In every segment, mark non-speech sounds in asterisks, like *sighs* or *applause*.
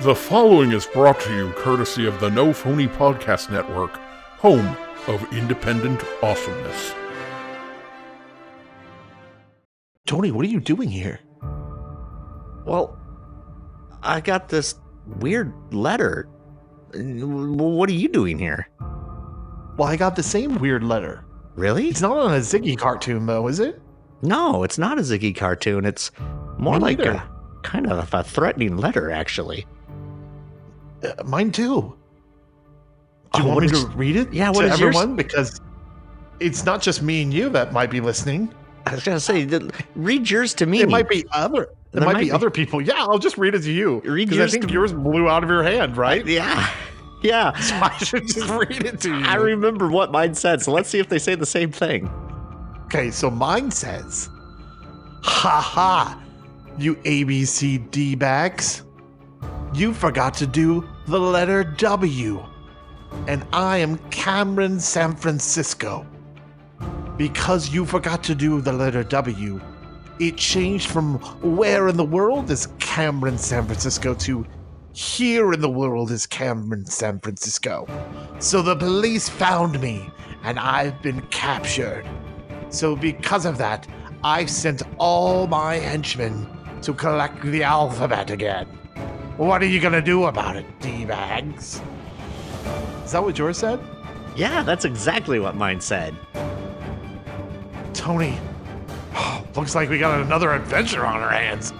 The following is brought to you courtesy of the No Phony Podcast Network, home of independent awesomeness. Tony, what are you doing here? Well, I got this weird letter. What are you doing here? Well, I got the same weird letter. Really? It's not on a Ziggy cartoon, though, is it? No, it's not a Ziggy cartoon. It's more Me like neither. a kind of a threatening letter, actually. Uh, mine too. Do you Oh, want me is- to read it Yeah, to what is yours? everyone? Because it's not just me and you that might be listening. I was gonna say, read yours to me. It might be other. It There might, might be, be. other people. Yeah, I'll just read it to you. Read Because I think to- yours blew out of your hand, right? Yeah, *laughs* yeah. *laughs* So I should just read it to you. I remember what mine said, so let's see if they say the same thing. Okay, so mine says, "Ha ha, you ABCD bags, you forgot to do the letter W, and I am Cameron, San Francisco. Because you forgot to do the letter W, it changed from where in the world is Cameron, San Francisco to here in the world is Cameron, San Francisco. So the police found me, and I've been captured." So, because of that, I've sent all my henchmen to collect the alphabet again. What are you gonna do about it, D-bags? Is that what yours said? Yeah, that's exactly what mine said. Tony, *sighs* looks like we got another adventure on our hands.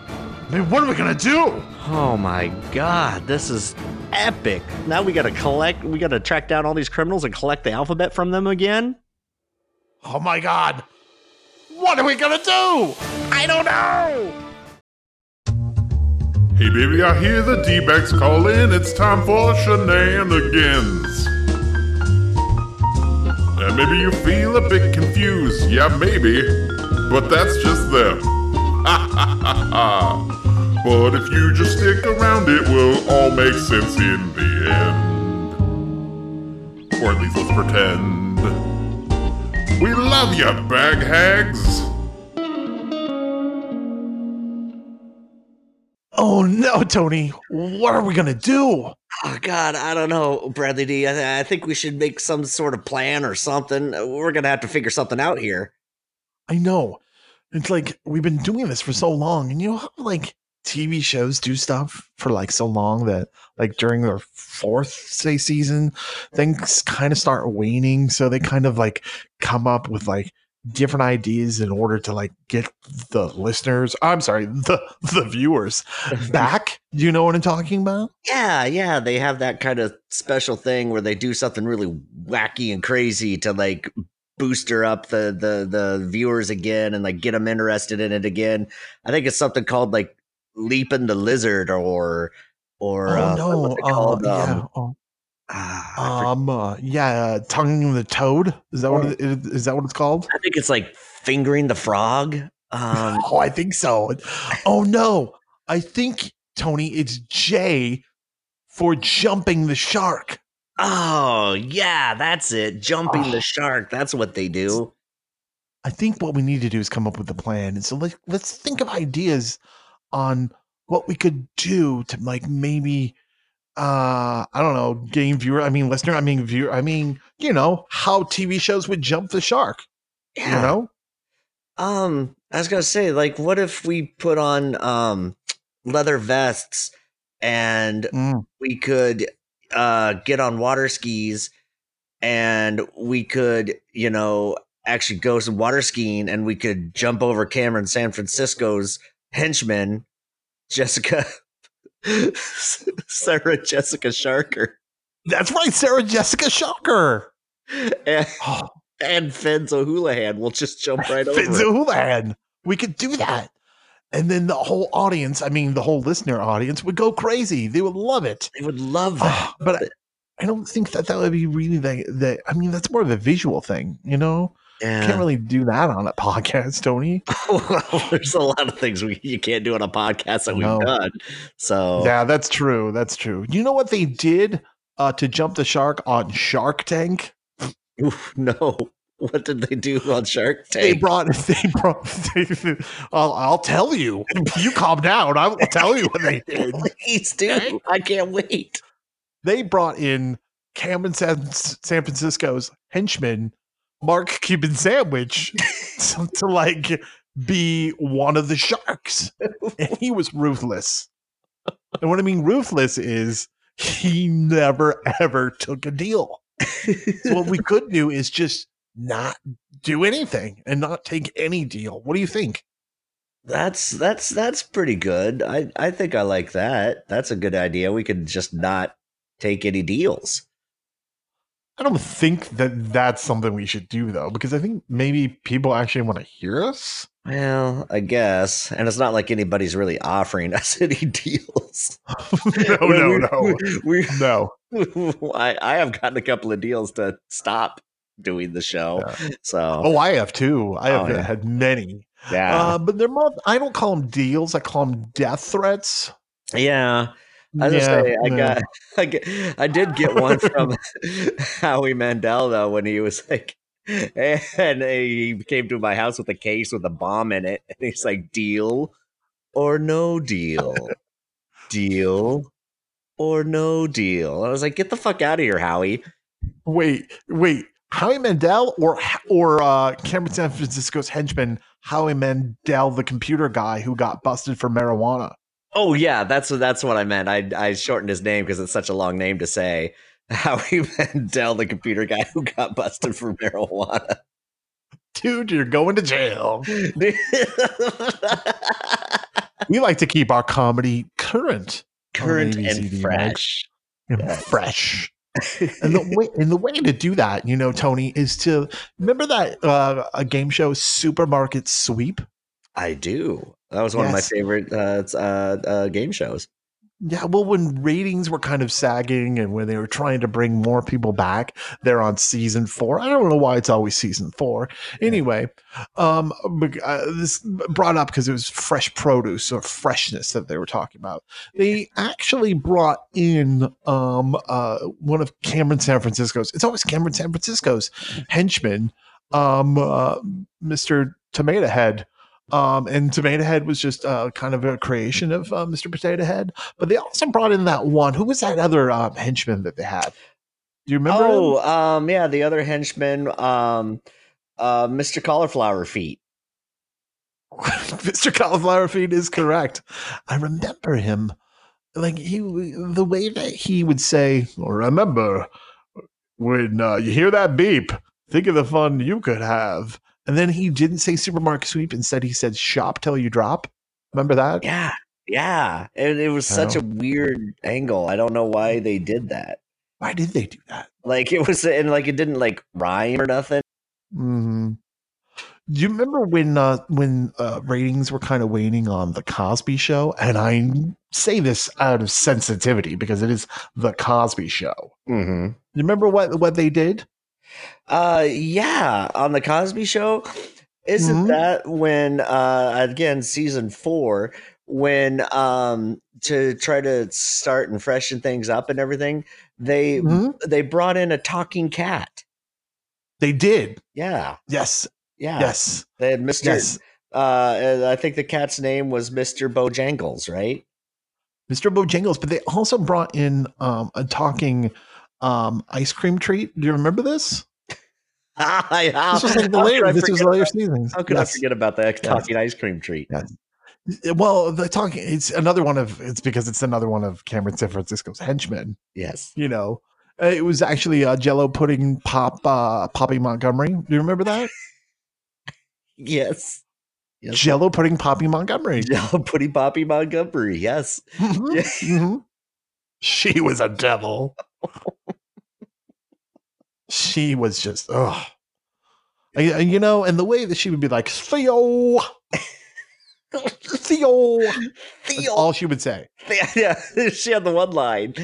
I mean, what are we gonna do? Oh my god, this is epic. Now we gotta collect, we gotta track down all these criminals and collect the alphabet from them again? Oh my god! What are we gonna do? I don't know! Hey baby, I hear the D-backs calling. It's time for shenanigans. And maybe you feel a bit confused. Yeah, maybe. But that's just them. Ha ha ha ha. But if you just stick around, it will all make sense in the end. Or at least let's pretend. We love you, bag hags. Oh no, Tony! What are we gonna do? Oh god, I don't know, Bradley D. I, th- I think we should make some sort of plan or something. We're gonna have to figure something out here. I know. It's like we've been doing this for so long, and you know how like TV shows do stuff for like so long that like during their fourth say season, things kind of start waning. So they kind of like come up with like different ideas in order to like get the listeners. I'm sorry, the the viewers *laughs* back. Do you know what I'm talking about? Yeah, yeah, they have that kind of special thing where they do something really wacky and crazy to like booster up the the the viewers again and like get them interested in it again. I think it's something called like leaping the lizard or or oh uh, no! Uh, yeah. Um, Oh, ah, um. Uh, yeah. Uh, tonguing the toad. Is that what it, is that what it's called? I think it's like fingering the frog. Um, *laughs* oh, I think so. Oh no, I think Tony, it's J for jumping the shark. oh yeah, that's it. Jumping Oh. the shark. That's what they do. I think what we need to do is come up with a plan. And so let's let's think of ideas on what we could do to like maybe uh I don't know, game viewer, I mean listener, I mean viewer, I mean, you know, how TV shows would jump the shark. Yeah. You know? Um, I was gonna say, like, what if we put on um leather vests and Mm. we could uh get on water skis and we could, you know, actually go some water skiing and we could jump over Cameron San Francisco's henchman, Jessica *laughs* Sarah Jessica Sharker That's right, Sarah Jessica Shocker. and, Oh, and Fenz O'Houlihan will just jump right over. Fitz it. Houlihan. We could do that. And then the whole audience, I mean, the whole listener audience would go crazy. They would love it. They would love ah, that. Oh, but I, I don't think that that would be really the, the, I mean, that's more of a visual thing, you know? Yeah. Can't really do that on a *laughs* podcast, Tony. *laughs* well, there's a lot of things we you can't do on a podcast that we've done. So Yeah, that's true. That's true. You know what they did uh, to jump the shark on Shark Tank? Oof, no. What did they do on Shark They Tank? brought. *laughs* They brought. They, I'll, I'll tell you. You calm down. I will tell you what they did. Please do. I can't wait. They brought in Cameron San, San Francisco's henchman, Mark Cuban Sandwich, *laughs* to, to like be one of the sharks, *laughs* and he was ruthless. And what I mean ruthless is he never ever took a deal. So what we could do is just not do anything and not take any deal. What do you think? That's that's that's pretty good. I I think I like that. That's a good idea. We could just not take any deals. I don't think that that's something we should do though, because I think maybe people actually want to hear us. Well, I guess, and it's not like anybody's really offering *laughs* us any deals. no, *laughs* no, no, We, no. *laughs* I, I have gotten a couple of deals to stop doing the show. So Oh, I have too. I have Oh, yeah. had many, yeah, uh, but they're more. I don't call them deals. I call them death threats. yeah. I was Yeah, say I yeah. got *laughs* I, get, I did get one from *laughs* *laughs* Howie Mandel though when he was like and he came to my house with a case with a bomb in it and he's like deal or no deal deal or no deal I was like get the fuck out of here Howie Wait, wait. Howie Mandel or or uh, Cameron San Francisco's henchman Howie Mandel, the computer guy who got busted for marijuana. Oh yeah that's that's what I meant I I shortened his name because it's such a long name to say *laughs* Howie Mandel the computer guy who got busted for marijuana Dude, you're going to jail. *laughs* We like to keep our comedy current, current and fresh. and Yes. fresh. and the *laughs* way and the way to do that, you know, Tony, is to remember that uh, a game show, Supermarket Sweep. I do. That was one Yes. of my favorite uh, uh, uh, game shows. Yeah, well, when ratings were kind of sagging and when they were trying to bring more people back, they're on season four. I don't know why it's always season four. Anyway, um, uh, this brought up because it was fresh produce or freshness that they were talking about. They actually brought in um uh one of Cameron San Francisco's. It's always Cameron San Francisco's henchman, um, uh, Mr. Tomato Head. Um, and Tomato Head was just uh, kind of a creation of uh, Mr. Potato Head. But they also brought in that one. Who was that other um, henchman that they had? Do you remember? Oh, um, yeah, the other henchman, um, uh, Mr. Cauliflower Feet. *laughs* Mr. Cauliflower Feet is correct. I remember him. Like he, the way that he would say, "Remember when uh, you hear that beep, think of the fun you could have." And then he didn't say supermarket sweep. Instead, he said shop till you drop. Remember that? Yeah, yeah, and it was such a weird angle. I don't know why they did that. Why did they do that? Like it was, and like it didn't like rhyme or nothing. Mm-hmm. Do you remember when uh, when uh, ratings were kind of waning on the Cosby Show? And I say this out of sensitivity because it is the Cosby Show. Mm-hmm. You remember what what they did? Uh, yeah, on the Cosby Show. Isn't Mhm. that when uh again season four when um to try to start and freshen things up and everything they Mhm. they brought in a talking cat. They did. Yeah, Yes. yeah. Yes. They had Mr. Yes. Uh, I think the cat's name was Mr. Bojangles, right? Mr. Bojangles, but they also brought in um, a talking um, ice cream treat. Do you remember this? *laughs* Ah, This was like the later. I This was later seasons. How could Yes. I forget about the talking ice cream treat? Yes. Well, the talking. It's another one of. It's because it's another one of Cameron San Francisco's henchmen. Yes. you know Uh, it was actually uh, jello pudding pop uh, poppy montgomery do you remember that *laughs* Yes. Yes. jello pudding poppy montgomery *laughs* Jello pudding Poppy Montgomery. Yes. Mhm, Yeah. mhm. she was a devil she was just oh you know and the way that she would be like theo *laughs* theo Theo. all she would say *laughs* yeah, *laughs* she had the one line.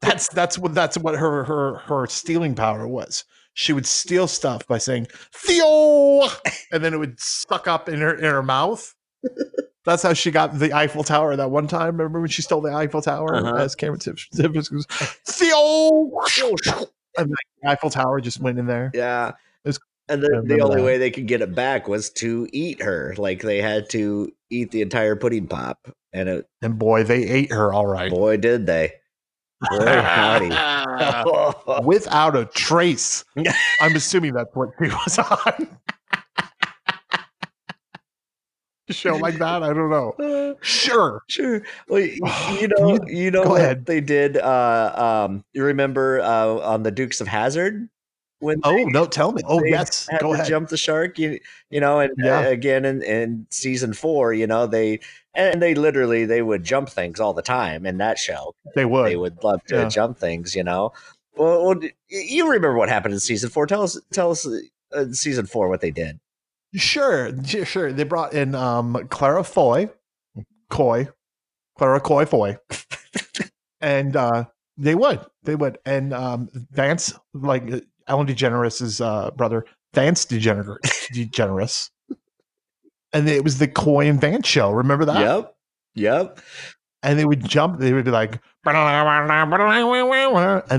that's that's what that's what her her her stealing power was. She would steal stuff by saying Theo, and then it would suck up in her in her mouth. That's how she got the Eiffel Tower that one time. Remember when she stole the Eiffel Tower Uh-huh. as Cameron Tips? Theo, and like, Eiffel Tower just went in there. yeah. And I the, the only that. way they could get it back was to eat her. Like they had to eat the entire pudding pop. And it, And boy, they ate her all right. boy, did they. Boy, howdy. *laughs* Without a trace. *laughs* I'm assuming that's what she was *laughs* on. *laughs* Show like that? I don't know. *laughs* Sure. Sure. Well, *sighs* you know, you- know go what ahead. they did. Uh, um, you remember uh, on the Dukes of Hazzard when Oh, no, tell me. Oh, yes. Go ahead. jump the shark? You you know, and uh, again in, in season four, you know they and they literally they would jump things all the time in that show. They would. They would love to Yeah. jump things, you know. Well, well, you remember what happened in season four? Tell us, tell us, uh, in season four what they did. Sure, sure. They brought in um Clara Foy, Coy, Clara Coy Foy, and uh they would, they would, and um Vance, like Ellen DeGeneres's uh, brother, Vance DeGeneres, DeGeneres, and it was the Coy and Vance show. Remember that? Yep, yep. And they would jump. They would be like, and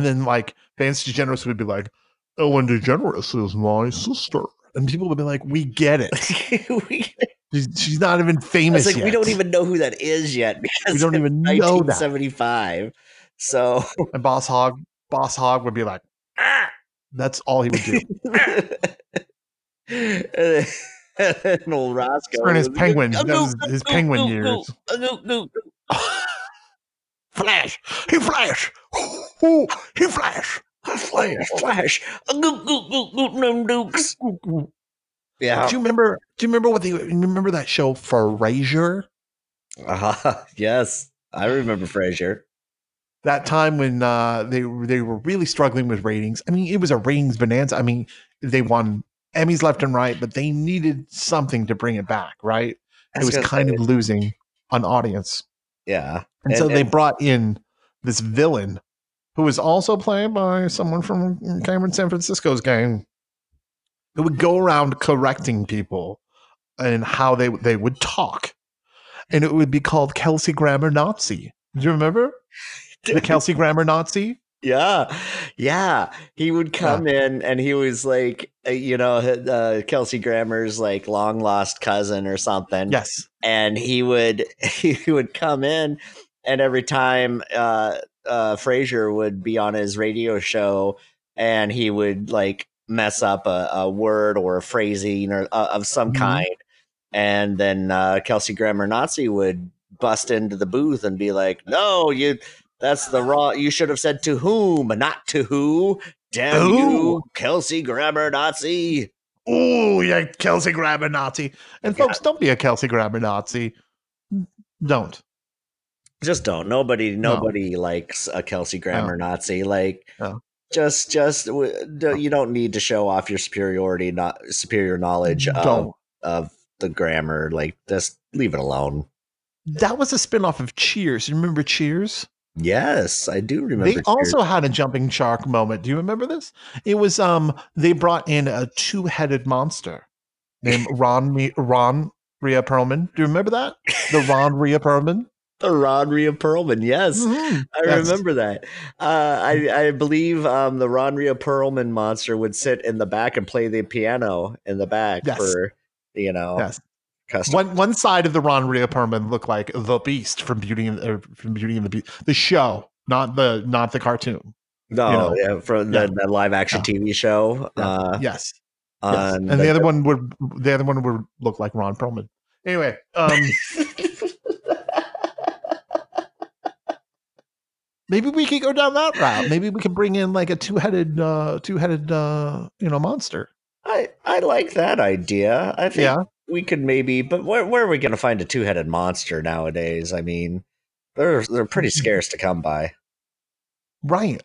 then like Vance DeGeneres would be like, Ellen DeGeneres is my sister, and people would be like, we get it. *laughs* we, She's, she's not even famous like, we don't even know who that is yet *laughs* because We don't even know that. 1975. So *laughs* And Boss Hog, Boss Hog would be like, "Ah!" that's all he would do. and and old Roscoe. During his penguin, "Go, that go, his penguin years. go, go, go, go." Flash, he flash, Ooh, he flash, Flash, flash. Go, go, go, go, them dukes. Do Yeah. you remember? Do you remember what they remember that show Frasier? Uh, *laughs* yes. I remember Frasier. That time when uh, they they were really struggling with ratings. I mean, it was a ratings bonanza. I mean, they won Emmys left and right, but they needed something to bring it back. Right? I It was kind of losing an audience. Yeah. And, And- so they brought in this villain who was also played by someone from Cameron San Francisco's gang who would go around correcting people and how they they would talk. And it would be called Kelsey Grammar Nazi. Do you remember? *laughs* The Kelsey Grammar Nazi? Yeah, yeah. He would come in and he was like, uh, you know, uh, Kelsey Grammer's like long lost cousin or something. Yes. and he would *laughs* he would come in, and every time uh, uh, Frasier would be on his radio show, and he would like mess up a, a word or a phrasing or uh, of some Mhm. kind, and then uh, Kelsey Grammer Nazi would bust into the booth and be like, "No, you." That's the wrong. You should have said to whom, not to who. Damn you, Kelsey Grammer Nazi. Oh, yeah, Kelsey Grammer Nazi. And folks, don't be a Kelsey Grammer Nazi. Don't. Just don't nobody No. nobody likes a kelsey grammer nazi like No. just just you don't need to show off your superiority not superior knowledge of, of the grammar like just leave it alone That was a spinoff of Cheers. You remember Cheers? yes i do remember they Cheers. also had a jumping shark moment. Do you remember this? It was um they brought in a two-headed monster named *laughs* Ron Me- Ron Rhea Perlman. Do you remember that? The Ron Rhea Perlman. The ron Rhea perlman yes Mhm. I remember that. Uh, I, I believe um, the Ron Rhea Perlman monster would sit in the back and play the piano in the back Yes. for, you know, Yes. One one side of the Ron Rhea Perlman looked like the Beast from Beauty and uh, from Beauty and the Beast, the show, not the not the cartoon. No, you know. yeah, from the, Yeah. the live action Yeah. TV show. Yeah. Uh, yes. yes. And the, other *laughs* one would the other one would look like Ron Perlman. Anyway, um, *laughs* maybe we could go down that route. Maybe we can bring in like a two-headed, uh, two-headed, uh, you know, monster. I I like that idea. I think Yeah, we could maybe, but where where are we going to find a two headed monster nowadays? I mean, they're they're pretty Mm-hmm. scarce to come by. right.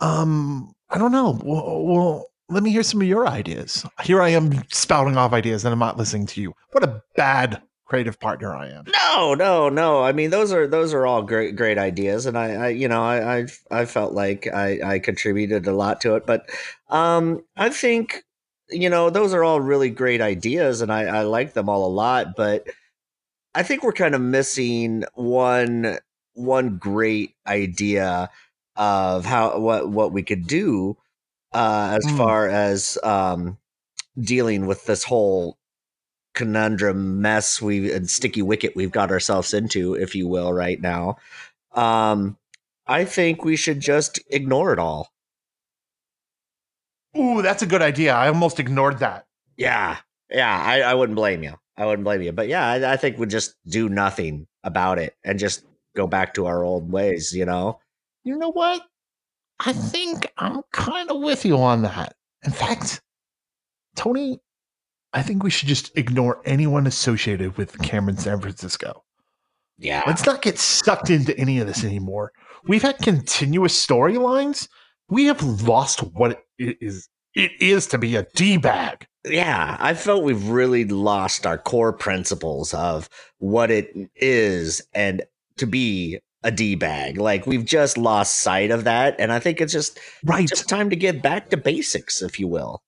Um, I don't know. Well, well, let me hear some of your ideas. Here I am spouting off ideas, and I'm not listening to you. What a bad creative partner I am. No, no, no. I mean, those are those are all great great ideas, and I, I you know, I I, I felt like I, I contributed a lot to it, but um, I think you know those are all really great ideas, and I, I like them all a lot, but I think we're kind of missing one one great idea of how what what we could do uh, as Hmm. far as um, dealing with this whole conundrum mess we and sticky wicket we've got ourselves into, if you will, right now. Um, I think we should just ignore it all. Ooh, that's a good idea. I almost ignored that. Yeah, yeah, I, I wouldn't blame you. I wouldn't blame you. But yeah, I, I think we'd just do nothing about it and just go back to our old ways, you know? You know what? I think I'm kind of with you on that. In fact, Tony, I think we should just ignore anyone associated with Cameron San Francisco. Yeah. Let's not get sucked into any of this anymore. We've had continuous storylines. We have lost what it is it is to be a D bag. Yeah, I felt we've really lost our core principles of what it is and to be a D bag. Like we've just lost sight of that. And I think it's just Right. just time to get back to basics, if you will.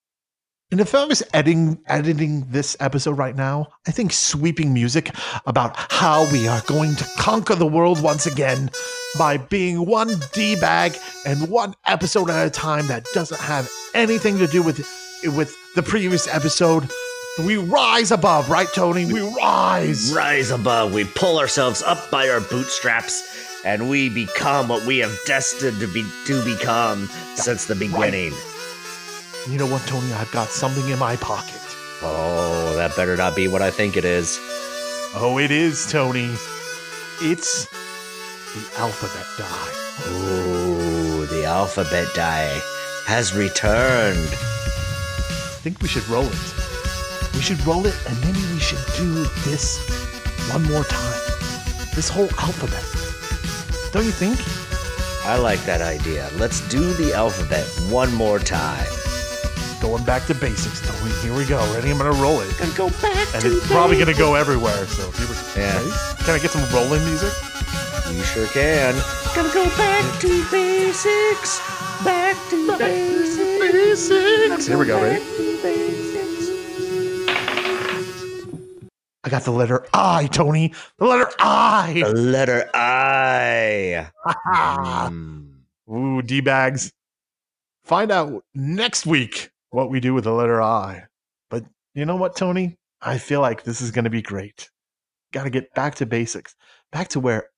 And if I was editing editing this episode right now, I think sweeping music about how we are going to conquer the world once again by being one D bag and one episode at a time that doesn't have anything to do with with the previous episode. We rise above, right, Tony? We rise. Rise above, we pull ourselves up by our bootstraps, and we become what we have destined to be to become since the beginning. You know what, Tony? I've got something in my pocket. Oh, that better not be what I think it is. Oh, it is, Tony. It's the alphabet die. Ooh, the alphabet die has returned. I think we should roll it. We should roll it, and maybe we should do this one more time. This whole alphabet. Don't you think? I like that idea. Let's do the alphabet one more time. Going back to basics, Tony. Here we go. Ready? I'm gonna roll it. Gonna go back And it's probably gonna go everywhere. So if you were Yeah. ready? Can I get some rolling music? You sure can. Gonna go back to basics. Back to basics. Basics. Here we go, ready? I got the letter I, Tony. The letter I. The letter I. *laughs* Mm. Ooh, D bags. Find out next week what we do with the letter I. But you know what, Tony? I feel like this is going to be great. Got to get back to basics, back to where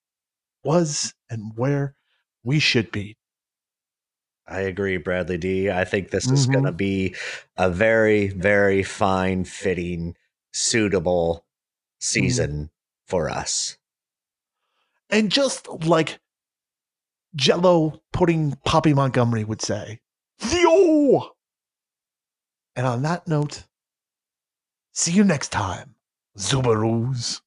was and where we should be. I agree, Bradley D. I think this is Mhm. going to be a very, very fine, fitting, suitable season for us. And just like Jello pudding Poppy Montgomery would say, Yo! And on that note, see you next time, Zubaroos.